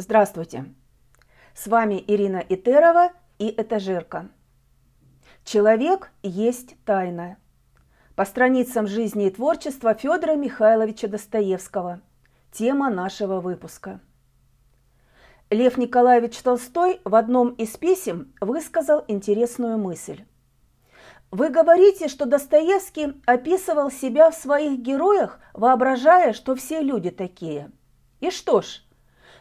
Здравствуйте! С вами Ирина Итерова и Этажерка. Человек есть тайна. По страницам жизни и творчества Федора Михайловича Достоевского. Тема нашего выпуска. Лев Николаевич Толстой в одном из писем высказал интересную мысль. Вы говорите, что Достоевский описывал себя в своих героях, воображая, что все люди такие. И что ж,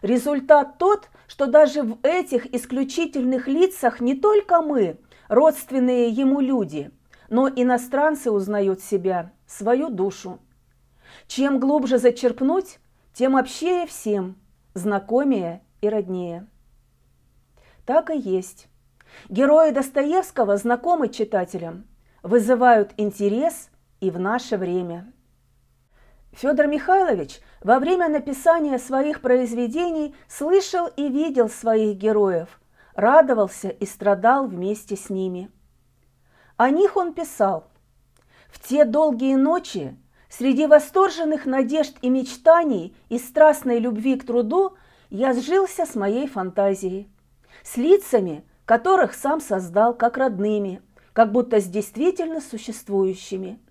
Результат тот, что даже в этих исключительных лицах не только мы, родственные ему люди, но иностранцы узнают себя, свою душу. Чем глубже зачерпнуть, тем общее всем, знакомее и роднее. Так и есть. Герои Достоевского знакомы читателям, вызывают интерес и в наше время. Федор Михайлович во время написания своих произведений слышал и видел своих героев, радовался и страдал вместе с ними. О них он писал. В те долгие ночи, среди восторженных надежд и мечтаний и страстной любви к труду, я сжился с моей фантазией, с лицами, которых сам создал как родными, как будто с действительно существующими –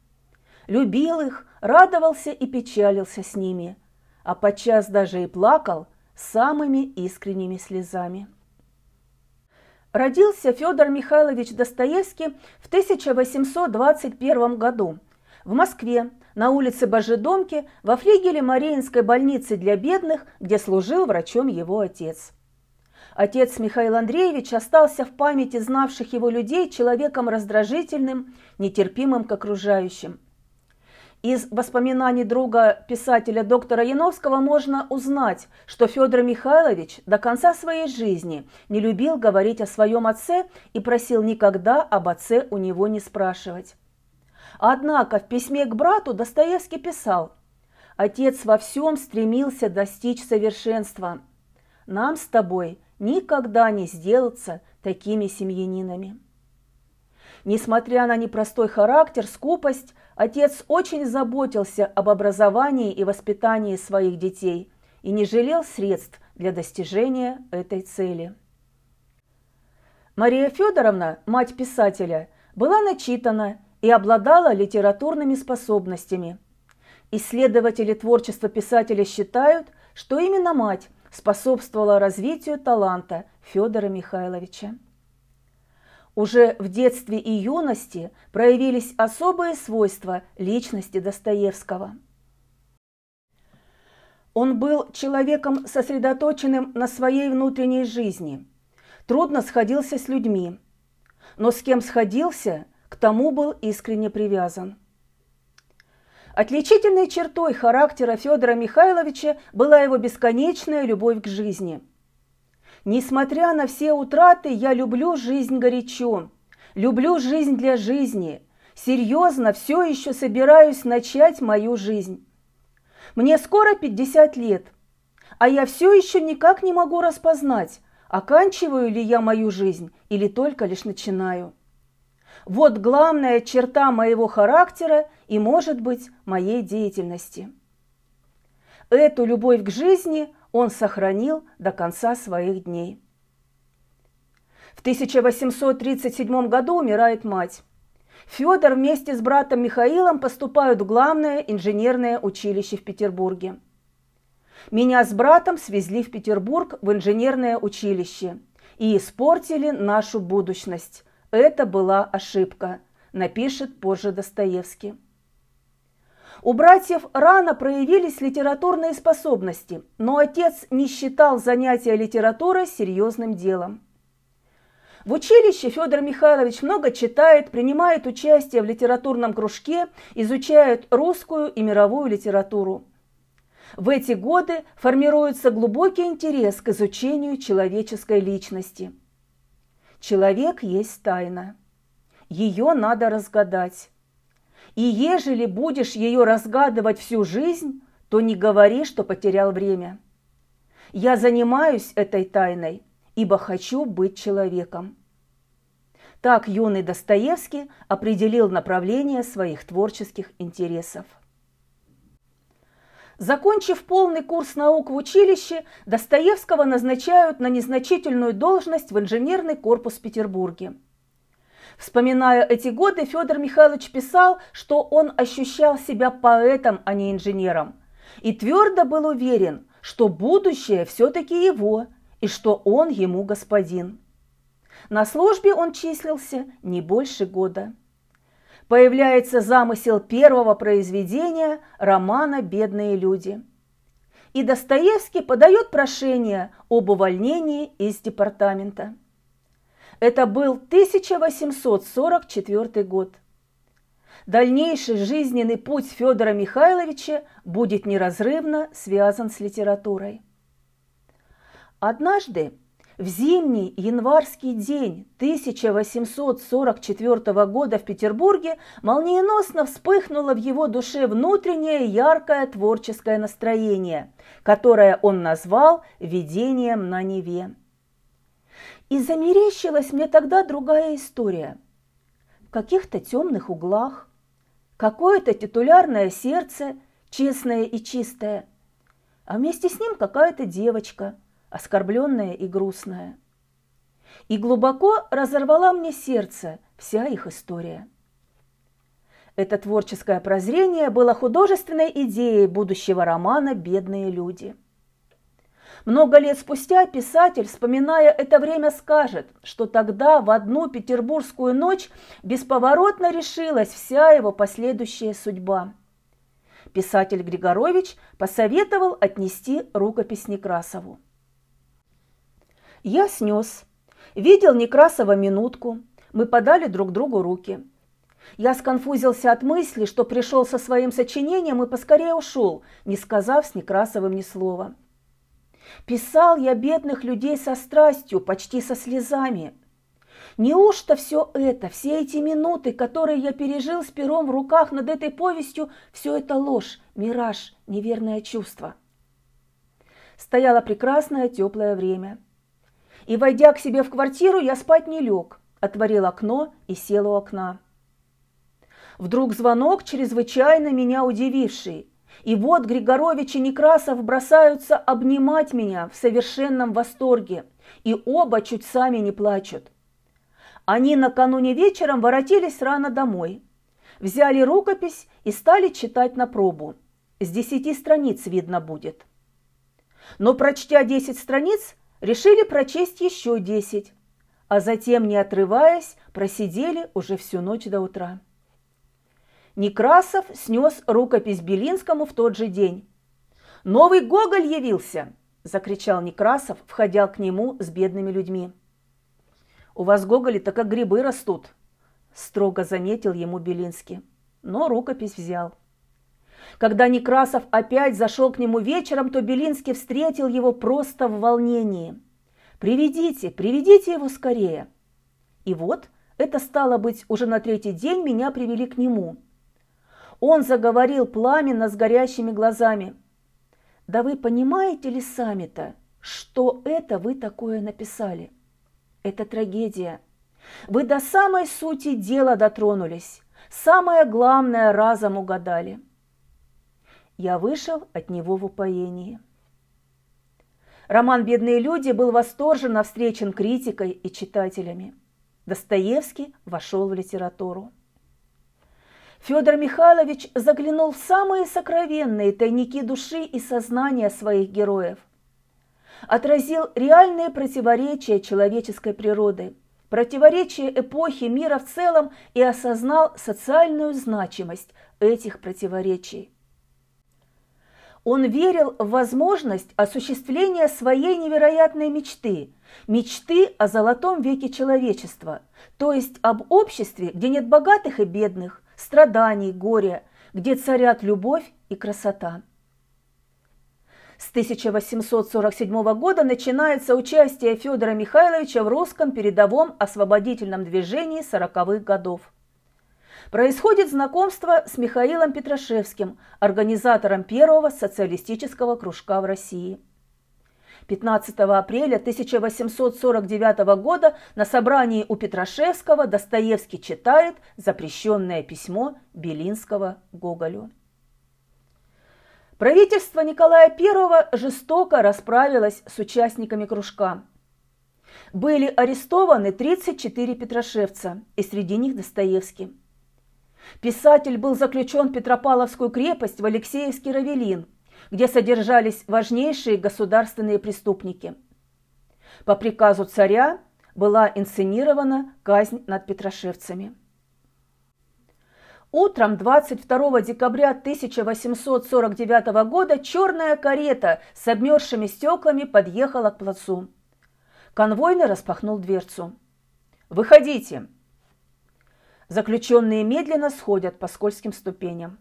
любил их, радовался и печалился с ними, а подчас даже и плакал самыми искренними слезами. Родился Федор Михайлович Достоевский в 1821 году в Москве на улице Божедомки во флигеле Мариинской больницы для бедных, где служил врачом его отец. Отец Михаил Андреевич остался в памяти знавших его людей человеком раздражительным, нетерпимым к окружающим – из воспоминаний друга писателя доктора Яновского можно узнать, что Федор Михайлович до конца своей жизни не любил говорить о своем отце и просил никогда об отце у него не спрашивать. Однако в письме к брату Достоевский писал «Отец во всем стремился достичь совершенства. Нам с тобой никогда не сделаться такими семьянинами». Несмотря на непростой характер, скупость, отец очень заботился об образовании и воспитании своих детей и не жалел средств для достижения этой цели. Мария Федоровна, мать писателя, была начитана и обладала литературными способностями. Исследователи творчества писателя считают, что именно мать способствовала развитию таланта Федора Михайловича. Уже в детстве и юности проявились особые свойства личности Достоевского. Он был человеком, сосредоточенным на своей внутренней жизни, трудно сходился с людьми, но с кем сходился, к тому был искренне привязан. Отличительной чертой характера Федора Михайловича была его бесконечная любовь к жизни – Несмотря на все утраты, я люблю жизнь горячо, люблю жизнь для жизни. Серьезно, все еще собираюсь начать мою жизнь. Мне скоро 50 лет, а я все еще никак не могу распознать, оканчиваю ли я мою жизнь или только лишь начинаю. Вот главная черта моего характера и, может быть, моей деятельности. Эту любовь к жизни он сохранил до конца своих дней. В 1837 году умирает мать. Федор вместе с братом Михаилом поступают в главное инженерное училище в Петербурге. Меня с братом свезли в Петербург в инженерное училище и испортили нашу будущность. Это была ошибка, напишет позже Достоевский. У братьев рано проявились литературные способности, но отец не считал занятия литературой серьезным делом. В училище Федор Михайлович много читает, принимает участие в литературном кружке, изучает русскую и мировую литературу. В эти годы формируется глубокий интерес к изучению человеческой личности. Человек есть тайна. Ее надо разгадать. И ежели будешь ее разгадывать всю жизнь, то не говори, что потерял время. Я занимаюсь этой тайной, ибо хочу быть человеком. Так юный Достоевский определил направление своих творческих интересов. Закончив полный курс наук в училище, Достоевского назначают на незначительную должность в инженерный корпус в Петербурге. Вспоминая эти годы, Федор Михайлович писал, что он ощущал себя поэтом, а не инженером, и твердо был уверен, что будущее все-таки его, и что он ему господин. На службе он числился не больше года появляется замысел первого произведения романа «Бедные люди». И Достоевский подает прошение об увольнении из департамента. Это был 1844 год. Дальнейший жизненный путь Федора Михайловича будет неразрывно связан с литературой. Однажды в зимний январский день 1844 года в Петербурге молниеносно вспыхнуло в его душе внутреннее яркое творческое настроение, которое он назвал «видением на Неве». И замерещилась мне тогда другая история. В каких-то темных углах, какое-то титулярное сердце, честное и чистое, а вместе с ним какая-то девочка – оскорбленная и грустная. И глубоко разорвала мне сердце вся их история. Это творческое прозрение было художественной идеей будущего романа «Бедные люди». Много лет спустя писатель, вспоминая это время, скажет, что тогда в одну петербургскую ночь бесповоротно решилась вся его последующая судьба. Писатель Григорович посоветовал отнести рукопись Некрасову. Я снес. Видел Некрасова минутку. Мы подали друг другу руки. Я сконфузился от мысли, что пришел со своим сочинением и поскорее ушел, не сказав с Некрасовым ни слова. Писал я бедных людей со страстью, почти со слезами. Неужто все это, все эти минуты, которые я пережил с пером в руках над этой повестью, все это ложь, мираж, неверное чувство? Стояло прекрасное теплое время – и, войдя к себе в квартиру, я спать не лег, отворил окно и сел у окна. Вдруг звонок, чрезвычайно меня удививший. И вот Григорович и Некрасов бросаются обнимать меня в совершенном восторге, и оба чуть сами не плачут. Они накануне вечером воротились рано домой, взяли рукопись и стали читать на пробу. С десяти страниц видно будет. Но прочтя десять страниц, решили прочесть еще десять, а затем, не отрываясь, просидели уже всю ночь до утра. Некрасов снес рукопись Белинскому в тот же день. «Новый Гоголь явился!» – закричал Некрасов, входя к нему с бедными людьми. «У вас Гоголи-то как грибы растут», – строго заметил ему Белинский, но рукопись взял. Когда Некрасов опять зашел к нему вечером, то Белинский встретил его просто в волнении. «Приведите, приведите его скорее!» И вот, это стало быть, уже на третий день меня привели к нему. Он заговорил пламенно с горящими глазами. «Да вы понимаете ли сами-то, что это вы такое написали? Это трагедия. Вы до самой сути дела дотронулись, самое главное разом угадали» я вышел от него в упоении. Роман «Бедные люди» был восторженно встречен критикой и читателями. Достоевский вошел в литературу. Федор Михайлович заглянул в самые сокровенные тайники души и сознания своих героев. Отразил реальные противоречия человеческой природы, противоречия эпохи мира в целом и осознал социальную значимость этих противоречий. Он верил в возможность осуществления своей невероятной мечты, мечты о золотом веке человечества, то есть об обществе, где нет богатых и бедных, страданий, горя, где царят любовь и красота. С 1847 года начинается участие Федора Михайловича в русском передовом освободительном движении 40-х годов происходит знакомство с Михаилом Петрашевским, организатором первого социалистического кружка в России. 15 апреля 1849 года на собрании у Петрашевского Достоевский читает запрещенное письмо Белинского Гоголю. Правительство Николая I жестоко расправилось с участниками кружка. Были арестованы 34 петрошевца, и среди них Достоевский. Писатель был заключен в Петропавловскую крепость в Алексеевский Равелин, где содержались важнейшие государственные преступники. По приказу царя была инсценирована казнь над петрошевцами. Утром 22 декабря 1849 года черная карета с обмерзшими стеклами подъехала к плацу. Конвойный распахнул дверцу. «Выходите!» Заключенные медленно сходят по скользким ступеням.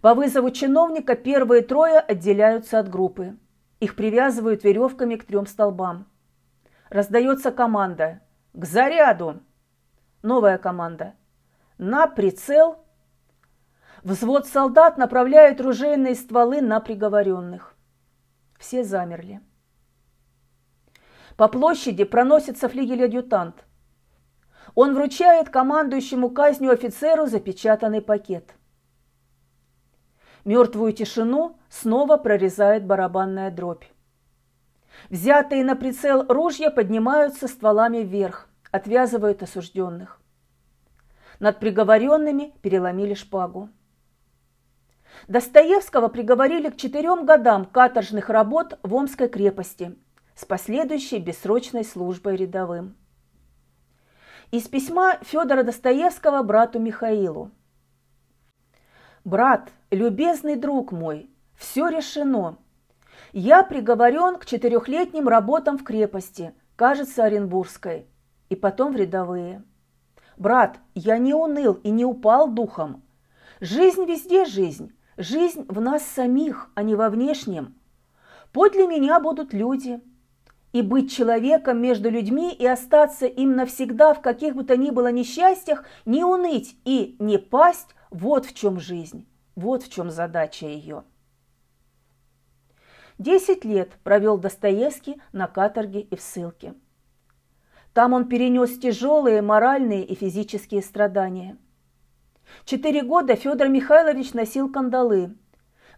По вызову чиновника первые трое отделяются от группы. Их привязывают веревками к трем столбам. Раздается команда «К заряду!» Новая команда «На прицел!» Взвод солдат направляет ружейные стволы на приговоренных. Все замерли. По площади проносится флигель-адъютант. Он вручает командующему казнью офицеру запечатанный пакет. Мертвую тишину снова прорезает барабанная дробь. Взятые на прицел ружья поднимаются стволами вверх, отвязывают осужденных. Над приговоренными переломили шпагу. Достоевского приговорили к четырем годам каторжных работ в Омской крепости с последующей бессрочной службой рядовым. Из письма Федора Достоевского брату Михаилу. «Брат, любезный друг мой, все решено. Я приговорен к четырехлетним работам в крепости, кажется, Оренбургской, и потом в рядовые. Брат, я не уныл и не упал духом. Жизнь везде жизнь, жизнь в нас самих, а не во внешнем. Подле меня будут люди – и быть человеком между людьми и остаться им навсегда в каких бы то ни было несчастьях, не уныть и не пасть – вот в чем жизнь, вот в чем задача ее. Десять лет провел Достоевский на каторге и в ссылке. Там он перенес тяжелые моральные и физические страдания. Четыре года Федор Михайлович носил кандалы.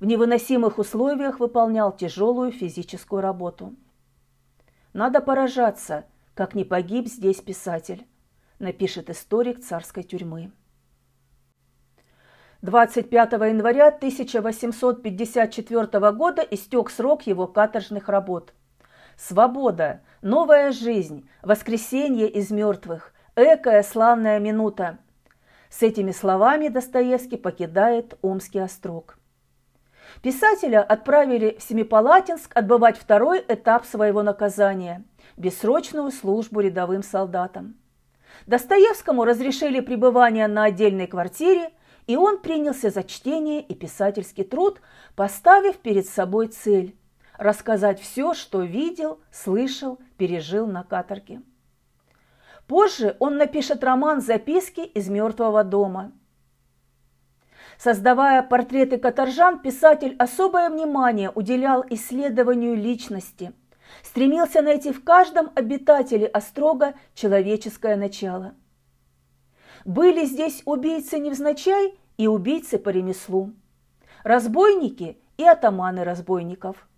В невыносимых условиях выполнял тяжелую физическую работу – надо поражаться, как не погиб здесь писатель, напишет историк царской тюрьмы. 25 января 1854 года истек срок его каторжных работ. Свобода, новая жизнь, воскресенье из мертвых, экая славная минута. С этими словами Достоевский покидает Омский острог. Писателя отправили в Семипалатинск отбывать второй этап своего наказания – бессрочную службу рядовым солдатам. Достоевскому разрешили пребывание на отдельной квартире, и он принялся за чтение и писательский труд, поставив перед собой цель – рассказать все, что видел, слышал, пережил на каторге. Позже он напишет роман «Записки из мертвого дома», Создавая портреты каторжан, писатель особое внимание уделял исследованию личности, стремился найти в каждом обитателе острога человеческое начало. Были здесь убийцы невзначай и убийцы по ремеслу, разбойники и атаманы разбойников.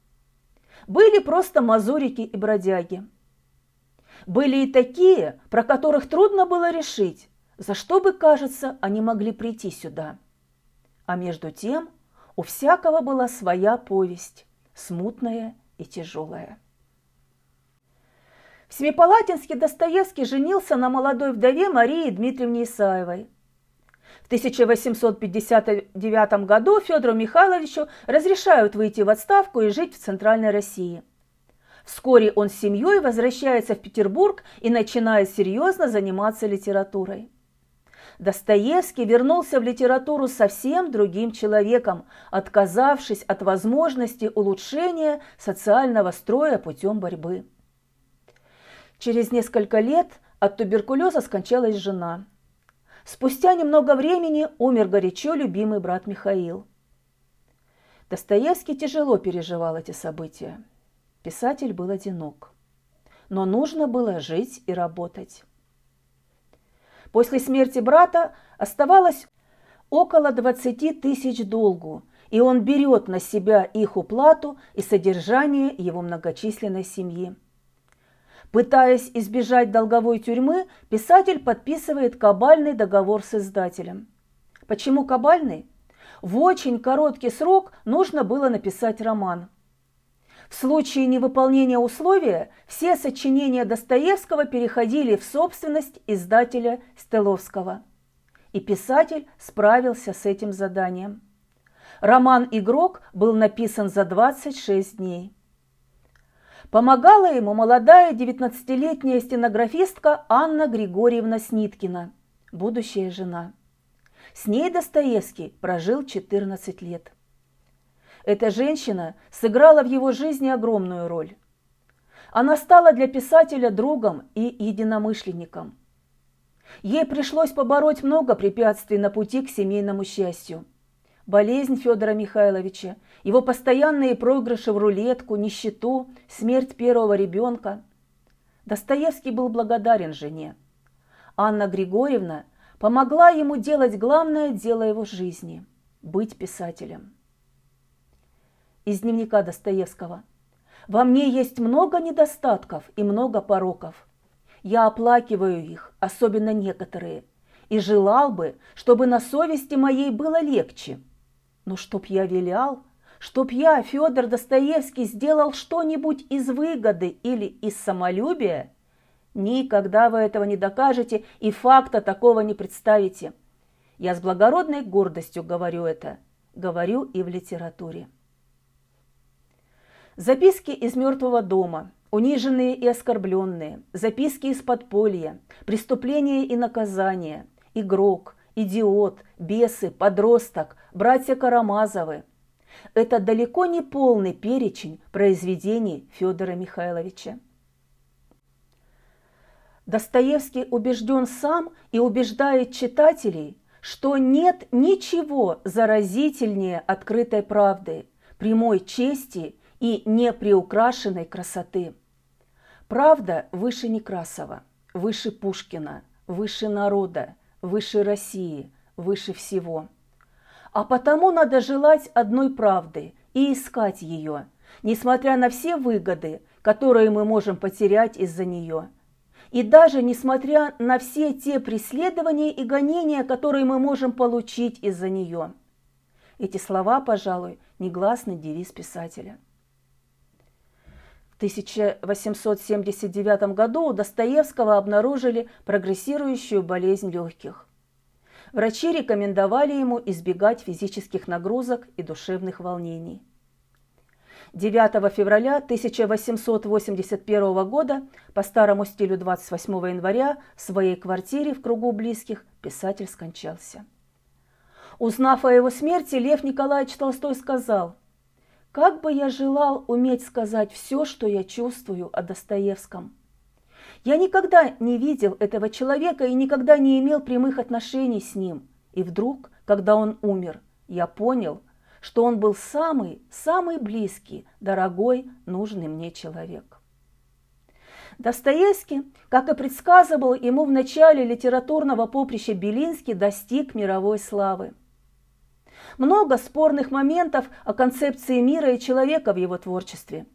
Были просто мазурики и бродяги. Были и такие, про которых трудно было решить, за что бы, кажется, они могли прийти сюда. А между тем у всякого была своя повесть, смутная и тяжелая. В Семипалатинске Достоевский женился на молодой вдове Марии Дмитриевне Исаевой. В 1859 году Федору Михайловичу разрешают выйти в отставку и жить в Центральной России. Вскоре он с семьей возвращается в Петербург и начинает серьезно заниматься литературой. Достоевский вернулся в литературу совсем другим человеком, отказавшись от возможности улучшения социального строя путем борьбы. Через несколько лет от туберкулеза скончалась жена. Спустя немного времени умер горячо любимый брат Михаил. Достоевский тяжело переживал эти события. Писатель был одинок. Но нужно было жить и работать. После смерти брата оставалось около 20 тысяч долгу, и он берет на себя их уплату и содержание его многочисленной семьи. Пытаясь избежать долговой тюрьмы, писатель подписывает кабальный договор с издателем. Почему кабальный? В очень короткий срок нужно было написать роман. В случае невыполнения условия все сочинения Достоевского переходили в собственность издателя Стеловского. И писатель справился с этим заданием. Роман «Игрок» был написан за 26 дней. Помогала ему молодая 19-летняя стенографистка Анна Григорьевна Сниткина, будущая жена. С ней Достоевский прожил 14 лет. Эта женщина сыграла в его жизни огромную роль. Она стала для писателя другом и единомышленником. Ей пришлось побороть много препятствий на пути к семейному счастью – болезнь Федора Михайловича, его постоянные проигрыши в рулетку, нищету, смерть первого ребенка. Достоевский был благодарен жене. Анна Григорьевна помогла ему делать главное дело его жизни – быть писателем. Из дневника Достоевского. «Во мне есть много недостатков и много пороков. Я оплакиваю их, особенно некоторые, и желал бы, чтобы на совести моей было легче – но чтоб я вилял, чтоб я, Федор Достоевский, сделал что-нибудь из выгоды или из самолюбия, никогда вы этого не докажете и факта такого не представите. Я с благородной гордостью говорю это, говорю и в литературе. Записки из мертвого дома, униженные и оскорбленные, записки из подполья, преступления и наказания, игрок, идиот, бесы, подросток, братья Карамазовы. Это далеко не полный перечень произведений Федора Михайловича. Достоевский убежден сам и убеждает читателей, что нет ничего заразительнее открытой правды, прямой чести и неприукрашенной красоты. Правда выше Некрасова, выше Пушкина, выше народа, выше России, выше всего. А потому надо желать одной правды и искать ее, несмотря на все выгоды, которые мы можем потерять из-за нее. И даже несмотря на все те преследования и гонения, которые мы можем получить из-за нее. Эти слова, пожалуй, негласный девиз писателя. 1879 году у Достоевского обнаружили прогрессирующую болезнь легких. Врачи рекомендовали ему избегать физических нагрузок и душевных волнений. 9 февраля 1881 года по старому стилю 28 января в своей квартире в кругу близких писатель скончался. Узнав о его смерти, Лев Николаевич Толстой сказал – как бы я желал уметь сказать все, что я чувствую о Достоевском. Я никогда не видел этого человека и никогда не имел прямых отношений с ним. И вдруг, когда он умер, я понял, что он был самый, самый близкий, дорогой, нужный мне человек. Достоевский, как и предсказывал ему в начале литературного поприща Белинский, достиг мировой славы. Много спорных моментов о концепции мира и человека в его творчестве.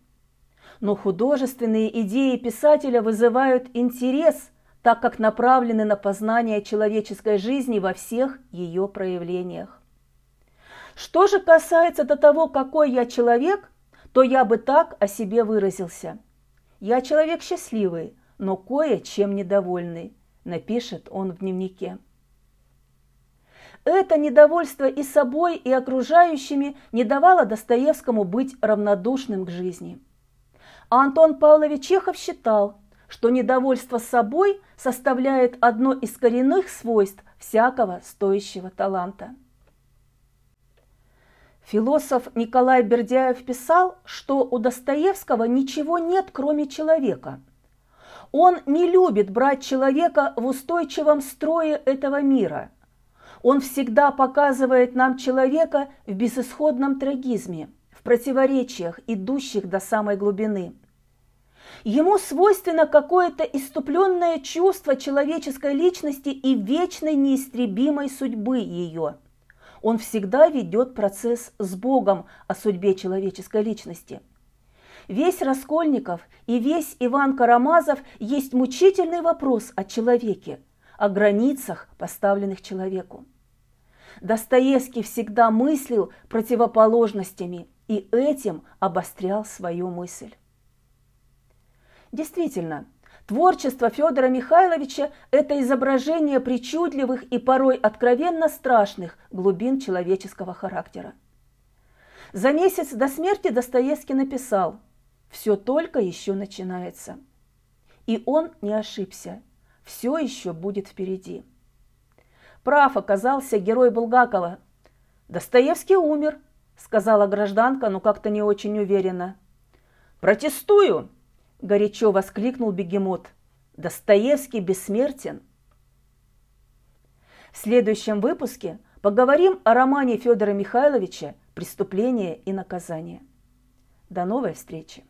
Но художественные идеи писателя вызывают интерес, так как направлены на познание человеческой жизни во всех ее проявлениях. Что же касается до того, какой я человек, то я бы так о себе выразился. Я человек счастливый, но кое-чем недовольный, напишет он в дневнике. Это недовольство и собой, и окружающими не давало Достоевскому быть равнодушным к жизни. А Антон Павлович Чехов считал, что недовольство собой составляет одно из коренных свойств всякого стоящего таланта. Философ Николай Бердяев писал, что у Достоевского ничего нет, кроме человека. Он не любит брать человека в устойчивом строе этого мира – он всегда показывает нам человека в безысходном трагизме, в противоречиях, идущих до самой глубины. Ему свойственно какое-то иступленное чувство человеческой личности и вечной неистребимой судьбы ее. Он всегда ведет процесс с Богом о судьбе человеческой личности. Весь Раскольников и весь Иван Карамазов есть мучительный вопрос о человеке, о границах, поставленных человеку. Достоевский всегда мыслил противоположностями и этим обострял свою мысль. Действительно, творчество Федора Михайловича – это изображение причудливых и порой откровенно страшных глубин человеческого характера. За месяц до смерти Достоевский написал «Все только еще начинается». И он не ошибся, все еще будет впереди. Прав оказался герой Булгакова. Достоевский умер, сказала гражданка, но как-то не очень уверенно. Протестую, горячо воскликнул бегемот. Достоевский бессмертен. В следующем выпуске поговорим о романе Федора Михайловича «Преступление и наказание». До новой встречи!